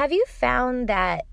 have you found that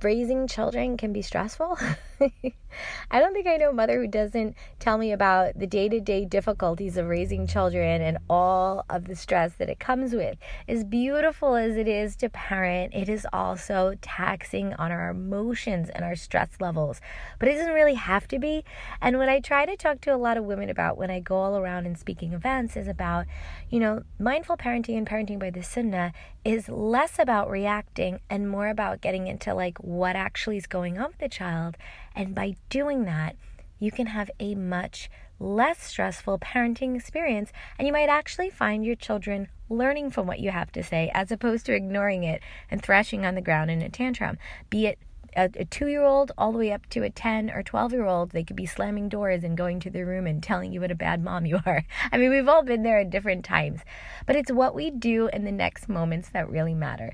raising children can be stressful. I don't think I know a mother who doesn't tell me about the day to day difficulties of raising children and all of the stress that it comes with. As beautiful as it is to parent, it is also taxing on our emotions and our stress levels. But it doesn't really have to be. And what I try to talk to a lot of women about when I go all around and speaking events is about, you know, mindful parenting and parenting by the sunnah is less about reacting and more about getting into like what actually is going on with the child. And by doing that, you can have a much less stressful parenting experience. And you might actually find your children learning from what you have to say as opposed to ignoring it and thrashing on the ground in a tantrum, be it a, a two year old all the way up to a 10 or 12 year old, they could be slamming doors and going to their room and telling you what a bad mom you are. I mean, we've all been there at different times, but it's what we do in the next moments that really matter.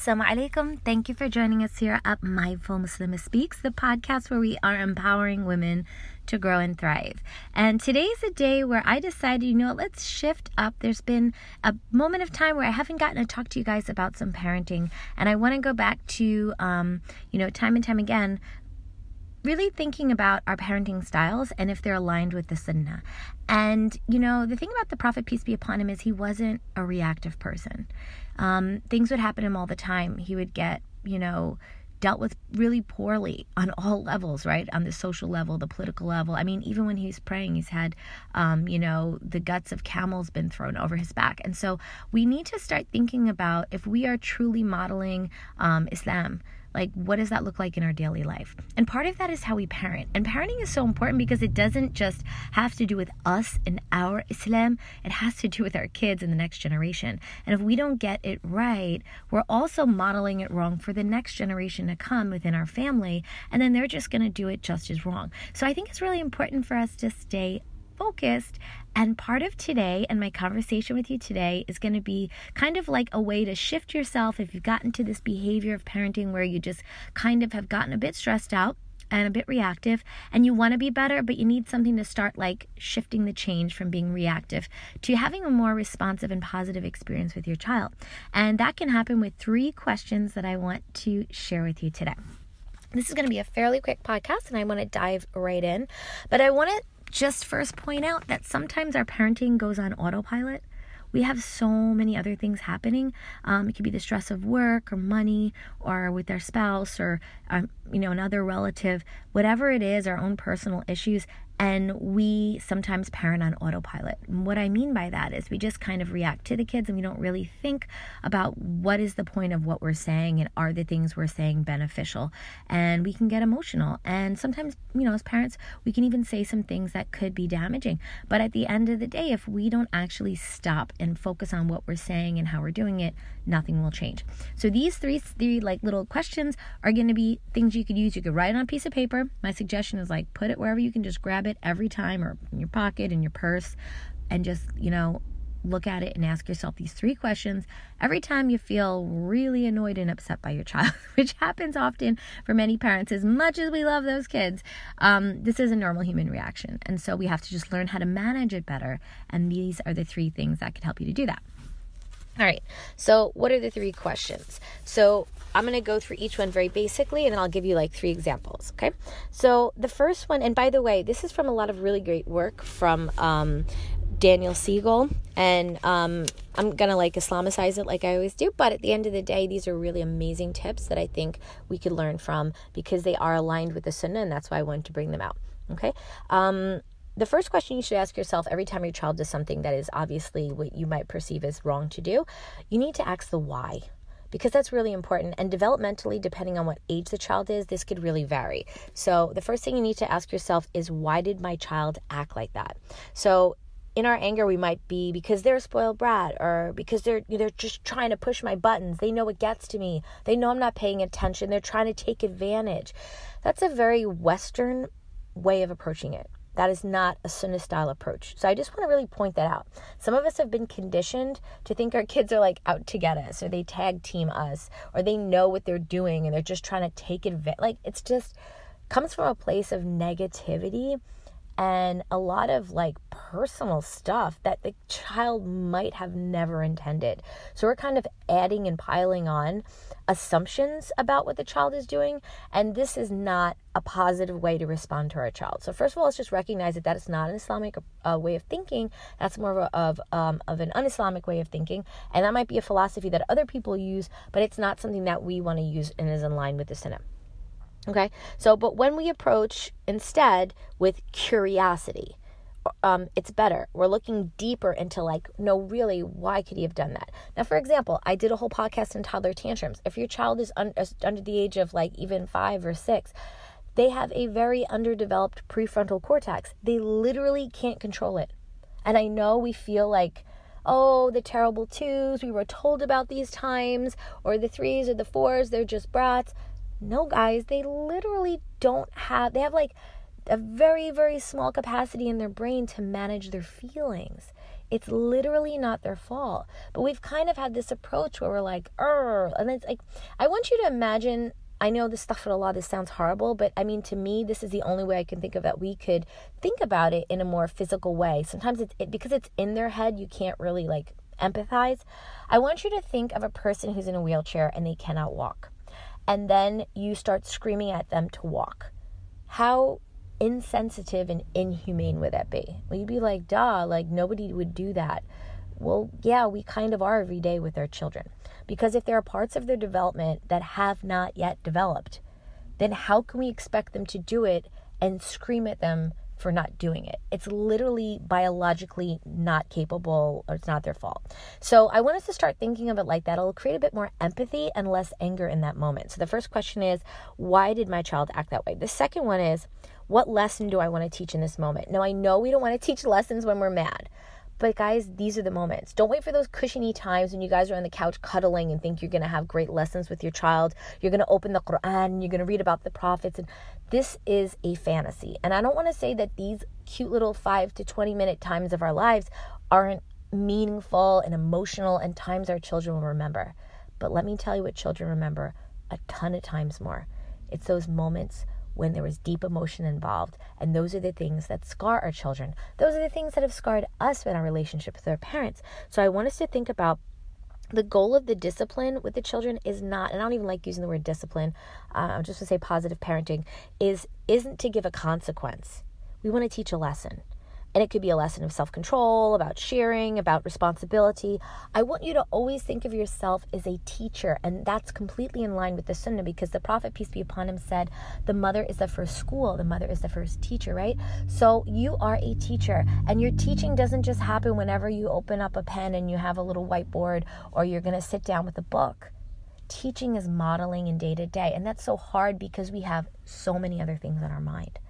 Assalamu alaikum. Thank you for joining us here at Mindful Muslim Speaks, the podcast where we are empowering women to grow and thrive. And today's a day where I decided, you know, let's shift up. There's been a moment of time where I haven't gotten to talk to you guys about some parenting, and I want to go back to, um, you know, time and time again, really thinking about our parenting styles and if they're aligned with the sunnah. And, you know, the thing about the Prophet, peace be upon him, is he wasn't a reactive person. Um, things would happen to him all the time. He would get, you know, dealt with really poorly on all levels, right? On the social level, the political level. I mean, even when he's praying, he's had, um, you know, the guts of camels been thrown over his back. And so we need to start thinking about if we are truly modeling um, Islam like, what does that look like in our daily life? And part of that is how we parent. And parenting is so important because it doesn't just have to do with us and our Islam, it has to do with our kids and the next generation. And if we don't get it right, we're also modeling it wrong for the next generation to come within our family. And then they're just going to do it just as wrong. So I think it's really important for us to stay focused. And part of today and my conversation with you today is going to be kind of like a way to shift yourself if you've gotten to this behavior of parenting where you just kind of have gotten a bit stressed out and a bit reactive and you want to be better but you need something to start like shifting the change from being reactive to having a more responsive and positive experience with your child and that can happen with three questions that i want to share with you today this is going to be a fairly quick podcast and i want to dive right in but i want to just first point out that sometimes our parenting goes on autopilot. We have so many other things happening. Um, it could be the stress of work or money or with our spouse or, um, you know, another relative, whatever it is, our own personal issues and we sometimes parent on autopilot. And what I mean by that is we just kind of react to the kids and we don't really think about what is the point of what we're saying and are the things we're saying beneficial. And we can get emotional. And sometimes, you know, as parents, we can even say some things that could be damaging. But at the end of the day, if we don't actually stop and focus on what we're saying and how we're doing it, nothing will change. So these three, three like little questions are going to be things you could use. You could write on a piece of paper. My suggestion is like put it wherever you can just grab it it every time or in your pocket, in your purse, and just, you know, look at it and ask yourself these three questions every time you feel really annoyed and upset by your child, which happens often for many parents. As much as we love those kids, um, this is a normal human reaction. And so we have to just learn how to manage it better. And these are the three things that could help you to do that. All right. So, what are the three questions? So, I'm going to go through each one very basically and then I'll give you like three examples. Okay. So, the first one, and by the way, this is from a lot of really great work from um, Daniel Siegel. And um, I'm to like Islamicize it like I always do. But at the end of the day, these are really amazing tips that I think we could learn from because they are aligned with the Sunnah. And that's why I wanted to bring them out. Okay. Um, the first question you should ask yourself every time your child does something that is obviously what you might perceive as wrong to do, you need to ask the why because that's really important. And developmentally, depending on what age the child is, this could really vary. So, the first thing you need to ask yourself is why did my child act like that? So, in our anger, we might be because they're a spoiled brat or because they're they're just trying to push my buttons. They know it gets to me. They know I'm not paying attention. They're trying to take advantage. That's a very Western way of approaching it That is not a sunnah style approach. So I just want to really point that out. Some of us have been conditioned to think our kids are like out to get us or they tag team us or they know what they're doing and they're just trying to take advantage. Like it's just comes from a place of negativity and a lot of like personal stuff that the child might have never intended. So we're kind of adding and piling on assumptions about what the child is doing, and this is not a positive way to respond to our child. So first of all, let's just recognize that that is not an Islamic uh, way of thinking. That's more of a, of um, of an un-Islamic way of thinking, and that might be a philosophy that other people use, but it's not something that we want to use and is in line with the Sunnah. Okay, so but when we approach instead with curiosity, um, it's better. We're looking deeper into like, no, really, why could he have done that? Now, for example, I did a whole podcast on toddler tantrums. If your child is un- under the age of like even five or six, they have a very underdeveloped prefrontal cortex. They literally can't control it. And I know we feel like, oh, the terrible twos, we were told about these times, or the threes or the fours, they're just brats. No, guys, they literally don't have, they have like a very, very small capacity in their brain to manage their feelings. It's literally not their fault. But we've kind of had this approach where we're like, er, and it's like, I want you to imagine. I know this stuff for a lot, this sounds horrible, but I mean, to me, this is the only way I can think of that we could think about it in a more physical way. Sometimes it's it, because it's in their head, you can't really like empathize. I want you to think of a person who's in a wheelchair and they cannot walk and then you start screaming at them to walk. How insensitive and inhumane would that be? Well, you'd be like, duh, like nobody would do that. Well, yeah, we kind of are every day with our children. Because if there are parts of their development that have not yet developed, then how can we expect them to do it and scream at them for not doing it. It's literally biologically not capable or it's not their fault. So I want us to start thinking of it like that. It'll create a bit more empathy and less anger in that moment. So the first question is, why did my child act that way? The second one is, what lesson do I want to teach in this moment? Now I know we don't want to teach lessons when we're mad. But guys, these are the moments. Don't wait for those cushiony times when you guys are on the couch cuddling and think you're going to have great lessons with your child. You're going to open the Quran, you're going to read about the prophets and this is a fantasy. And I don't want to say that these cute little 5 to 20 minute times of our lives aren't meaningful and emotional and times our children will remember. But let me tell you what children remember a ton of times more. It's those moments when there was deep emotion involved. And those are the things that scar our children. Those are the things that have scarred us in our relationship with our parents. So I want us to think about the goal of the discipline with the children is not and i don't even like using the word discipline uh, i'm just going to say positive parenting is isn't to give a consequence we want to teach a lesson and it could be a lesson of self control, about sharing, about responsibility. I want you to always think of yourself as a teacher. And that's completely in line with the sunnah because the Prophet, peace be upon him, said, The mother is the first school, the mother is the first teacher, right? So you are a teacher. And your teaching doesn't just happen whenever you open up a pen and you have a little whiteboard or you're going to sit down with a book. Teaching is modeling in day to day. And that's so hard because we have so many other things in our mind.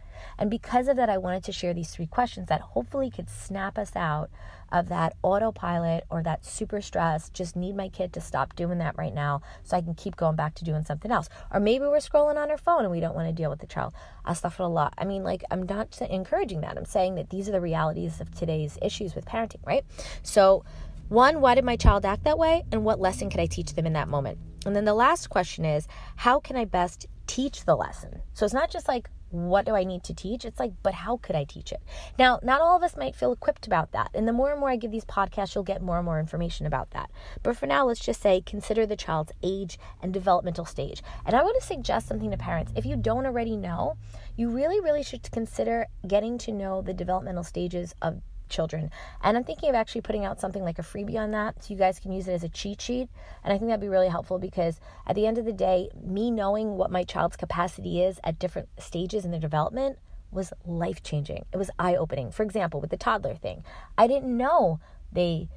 And because of that, I wanted to share these three questions that hopefully could snap us out of that autopilot or that super stress. Just need my kid to stop doing that right now so I can keep going back to doing something else. Or maybe we're scrolling on our phone and we don't want to deal with the child. a lot. I mean, like, I'm not encouraging that. I'm saying that these are the realities of today's issues with parenting, right? So, one, why did my child act that way? And what lesson could I teach them in that moment? And then the last question is, how can I best teach the lesson? So it's not just like, what do I need to teach? It's like, but how could I teach it? Now, not all of us might feel equipped about that. And the more and more I give these podcasts, you'll get more and more information about that. But for now, let's just say consider the child's age and developmental stage. And I want to suggest something to parents. If you don't already know, you really, really should consider getting to know the developmental stages of children. And I'm thinking of actually putting out something like a freebie on that so you guys can use it as a cheat sheet. And I think that'd be really helpful because at the end of the day, me knowing what my child's capacity is at different stages in their development was life changing. It was eye opening. For example, with the toddler thing, I didn't know they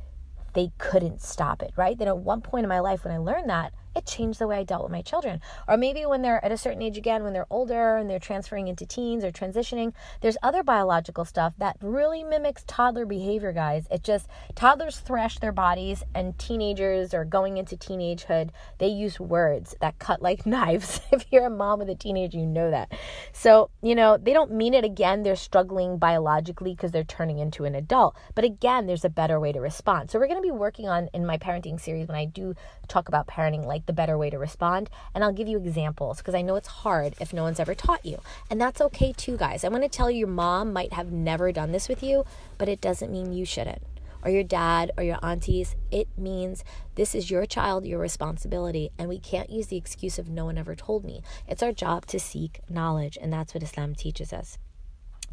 they couldn't stop it, right? Then at one point in my life when I learned that, it changed the way I dealt with my children. Or maybe when they're at a certain age again, when they're older and they're transferring into teens or transitioning, there's other biological stuff that really mimics toddler behavior, guys. It just, toddlers thrash their bodies, and teenagers are going into teenagehood, they use words that cut like knives. if you're a mom with a teenager, you know that. So, you know, they don't mean it again. They're struggling biologically because they're turning into an adult. But again, there's a better way to respond. So, we're going to be working on in my parenting series when I do talk about parenting, like the better way to respond. And I'll give you examples because I know it's hard if no one's ever taught you. And that's okay too, guys. I want to tell you, your mom might have never done this with you, but it doesn't mean you shouldn't. Or your dad or your aunties. It means this is your child, your responsibility. And we can't use the excuse of no one ever told me. It's our job to seek knowledge. And that's what Islam teaches us.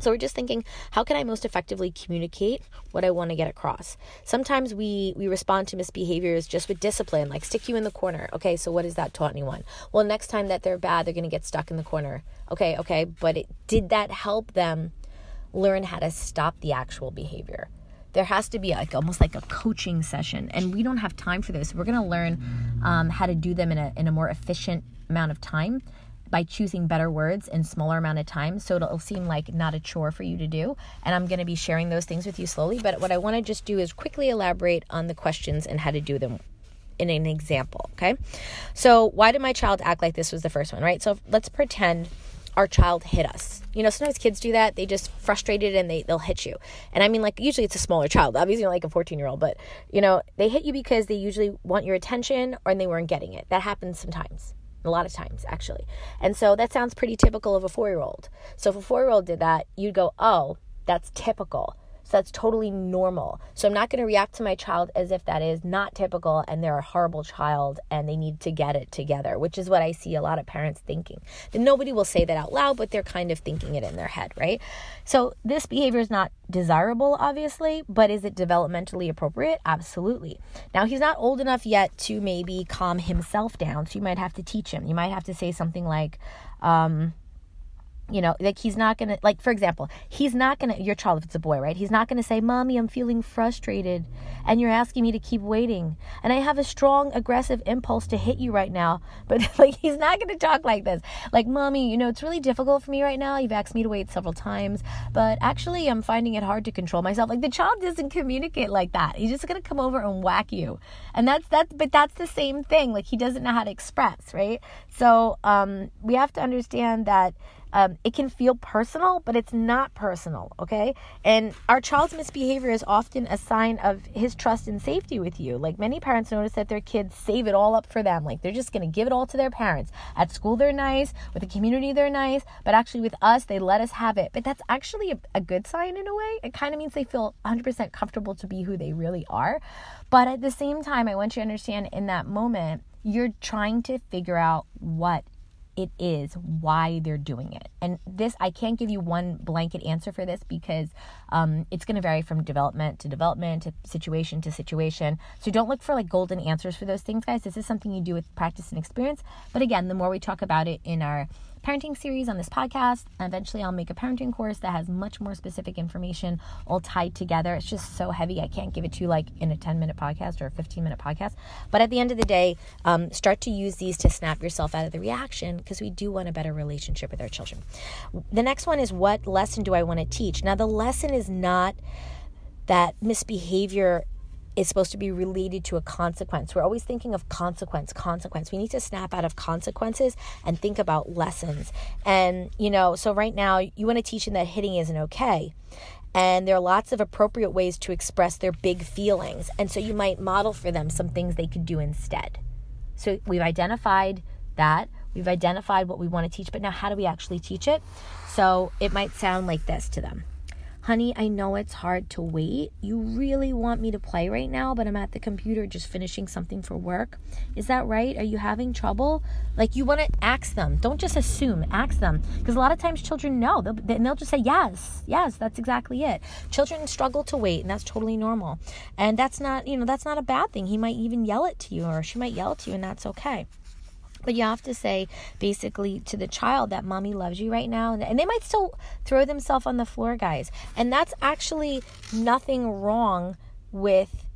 So we're just thinking, how can I most effectively communicate what I want to get across? Sometimes we we respond to misbehaviors just with discipline, like stick you in the corner. Okay, so what has that taught anyone? Well, next time that they're bad, they're going to get stuck in the corner. Okay, okay, but it, did that help them learn how to stop the actual behavior? There has to be like almost like a coaching session, and we don't have time for this. We're going to learn um, how to do them in a in a more efficient amount of time by choosing better words in smaller amount of time so it'll seem like not a chore for you to do and i'm going to be sharing those things with you slowly but what i want to just do is quickly elaborate on the questions and how to do them in an example okay so why did my child act like this was the first one right so let's pretend our child hit us. You know, sometimes kids do that. They just frustrated and they they'll hit you. And I mean like usually it's a smaller child, obviously like a 14-year-old, but you know, they hit you because they usually want your attention or they weren't getting it. That happens sometimes a lot of times actually. And so that sounds pretty typical of a four year old. So if a four year old did that, you'd go, oh, that's typical. So that's totally normal. So I'm not going to react to my child as if that is not typical and they're a horrible child and they need to get it together, which is what I see a lot of parents thinking. And nobody will say that out loud, but they're kind of thinking it in their head, right? So this behavior is not desirable, obviously, but is it developmentally appropriate? Absolutely. Now, he's not old enough yet to maybe calm himself down. So you might have to teach him. You might have to say something like, um, you know like he's not gonna like for example he's not gonna your child if it's a boy right? He's not gonna say mommy i'm feeling frustrated and you're asking me to keep waiting. And i have a strong aggressive impulse to hit you right now but like he's not gonna talk like this. Like mommy you know it's really difficult for me right now. You've asked me to wait several times but actually i'm finding it hard to control myself. Like the child doesn't communicate like that. He's just gonna come over and whack you. And that's that but that's the same thing. Like he doesn't know how to express right? So um we have to understand that um, it can feel personal, but it's not personal, okay? And our child's misbehavior is often a sign of his trust and safety with you. Like many parents notice that their kids save it all up for them. Like they're just going to give it all to their parents. At school, they're nice. With the community, they're nice. But actually, with us, they let us have it. But that's actually a, a good sign in a way. It kind of means they feel 100% comfortable to be who they really are. But at the same time, I want you to understand in that moment, you're trying to figure out what it is, why they're doing it. And this, I can't give you one blanket answer for this because um, it's going to vary from development to development, to situation to situation. So don't look for like golden answers for those things, guys. This is something you do with practice and experience. But again, the more we talk about it in our parenting series on this podcast. Eventually, I'll make a parenting course that has much more specific information all tied together. It's just so heavy. I can't give it to you like in a 10 minute podcast or a 15 minute podcast. But at the end of the day, um, start to use these to snap yourself out of the reaction because we do want a better relationship with our children. The next one is what lesson do I want to teach? Now, the lesson is not that misbehavior is supposed to be related to a consequence. We're always thinking of consequence, consequence. We need to snap out of consequences and think about lessons. And, you know, so right now you want to teach them that hitting isn't okay. And there are lots of appropriate ways to express their big feelings. And so you might model for them some things they could do instead. So we've identified that. We've identified what we want to teach, but now how do we actually teach it? So it might sound like this to them honey, I know it's hard to wait. You really want me to play right now, but I'm at the computer just finishing something for work. Is that right? Are you having trouble? Like, you want to ask them. Don't just assume, ask them. Because a lot of times children know, they'll, they'll just say, yes, yes, that's exactly it. Children struggle to wait, and that's totally normal. And that's not, you know, that's not a bad thing. He might even yell to you, or she might yell to you, and that's okay. But you have to say basically to the child that mommy loves you right now. And they might still throw themselves on the floor, guys. And that's actually nothing wrong with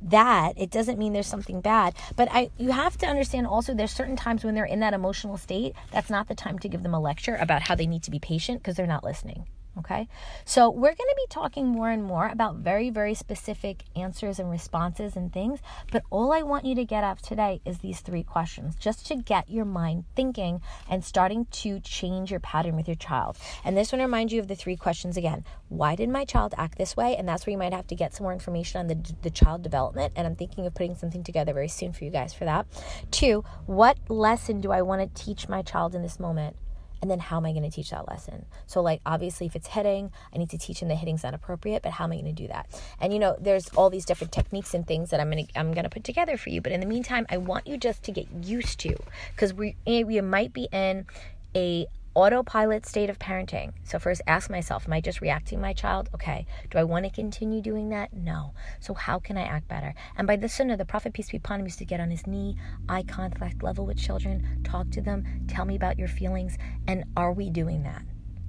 that it doesn't mean there's something bad but i you have to understand also there's certain times when they're in that emotional state that's not the time to give them a lecture about how they need to be patient because they're not listening Okay, so we're going to be talking more and more about very, very specific answers and responses and things. But all I want you to get up today is these three questions just to get your mind thinking and starting to change your pattern with your child. And this one reminds you of the three questions again. Why did my child act this way? And that's where you might have to get some more information on the, the child development. And I'm thinking of putting something together very soon for you guys for that. Two, what lesson do I want to teach my child in this moment? And then how am I going to teach that lesson? So, like, obviously, if it's hitting, I need to teach him that hitting's not appropriate, but how am I going to do that? And you know, there's all these different techniques and things that I'm to I'm to put together for you. But in the meantime, I want you just to get used to because we we might be in a autopilot state of parenting. So, first ask myself, am I just reacting my child? Okay. Do I want to continue doing that? No. So, how can I act better? And by the sunnah, the Prophet, peace be upon him, used to get on his knee, eye contact level with children, talk to them, tell me about your feelings. And are we doing that?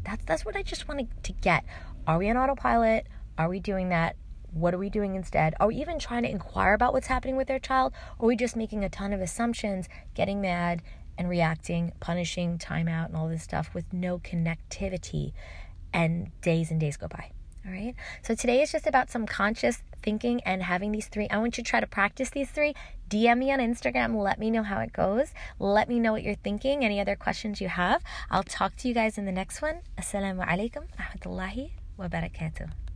That's, that's what I just wanted to get. Are we on autopilot? Are we doing that? What are we doing instead? Are we even trying to inquire about what's happening with their child? Or are we just making a ton of assumptions, getting mad, and reacting, punishing, timeout, and all this stuff with no connectivity. And days and days go by. All right. So today is just about some conscious thinking and having these three. I want you to try to practice these three. DM me on Instagram. Let me know how it goes. Let me know what you're thinking. Any other questions you have. I'll talk to you guys in the next one. Assalamu alaikum wa barakatuh.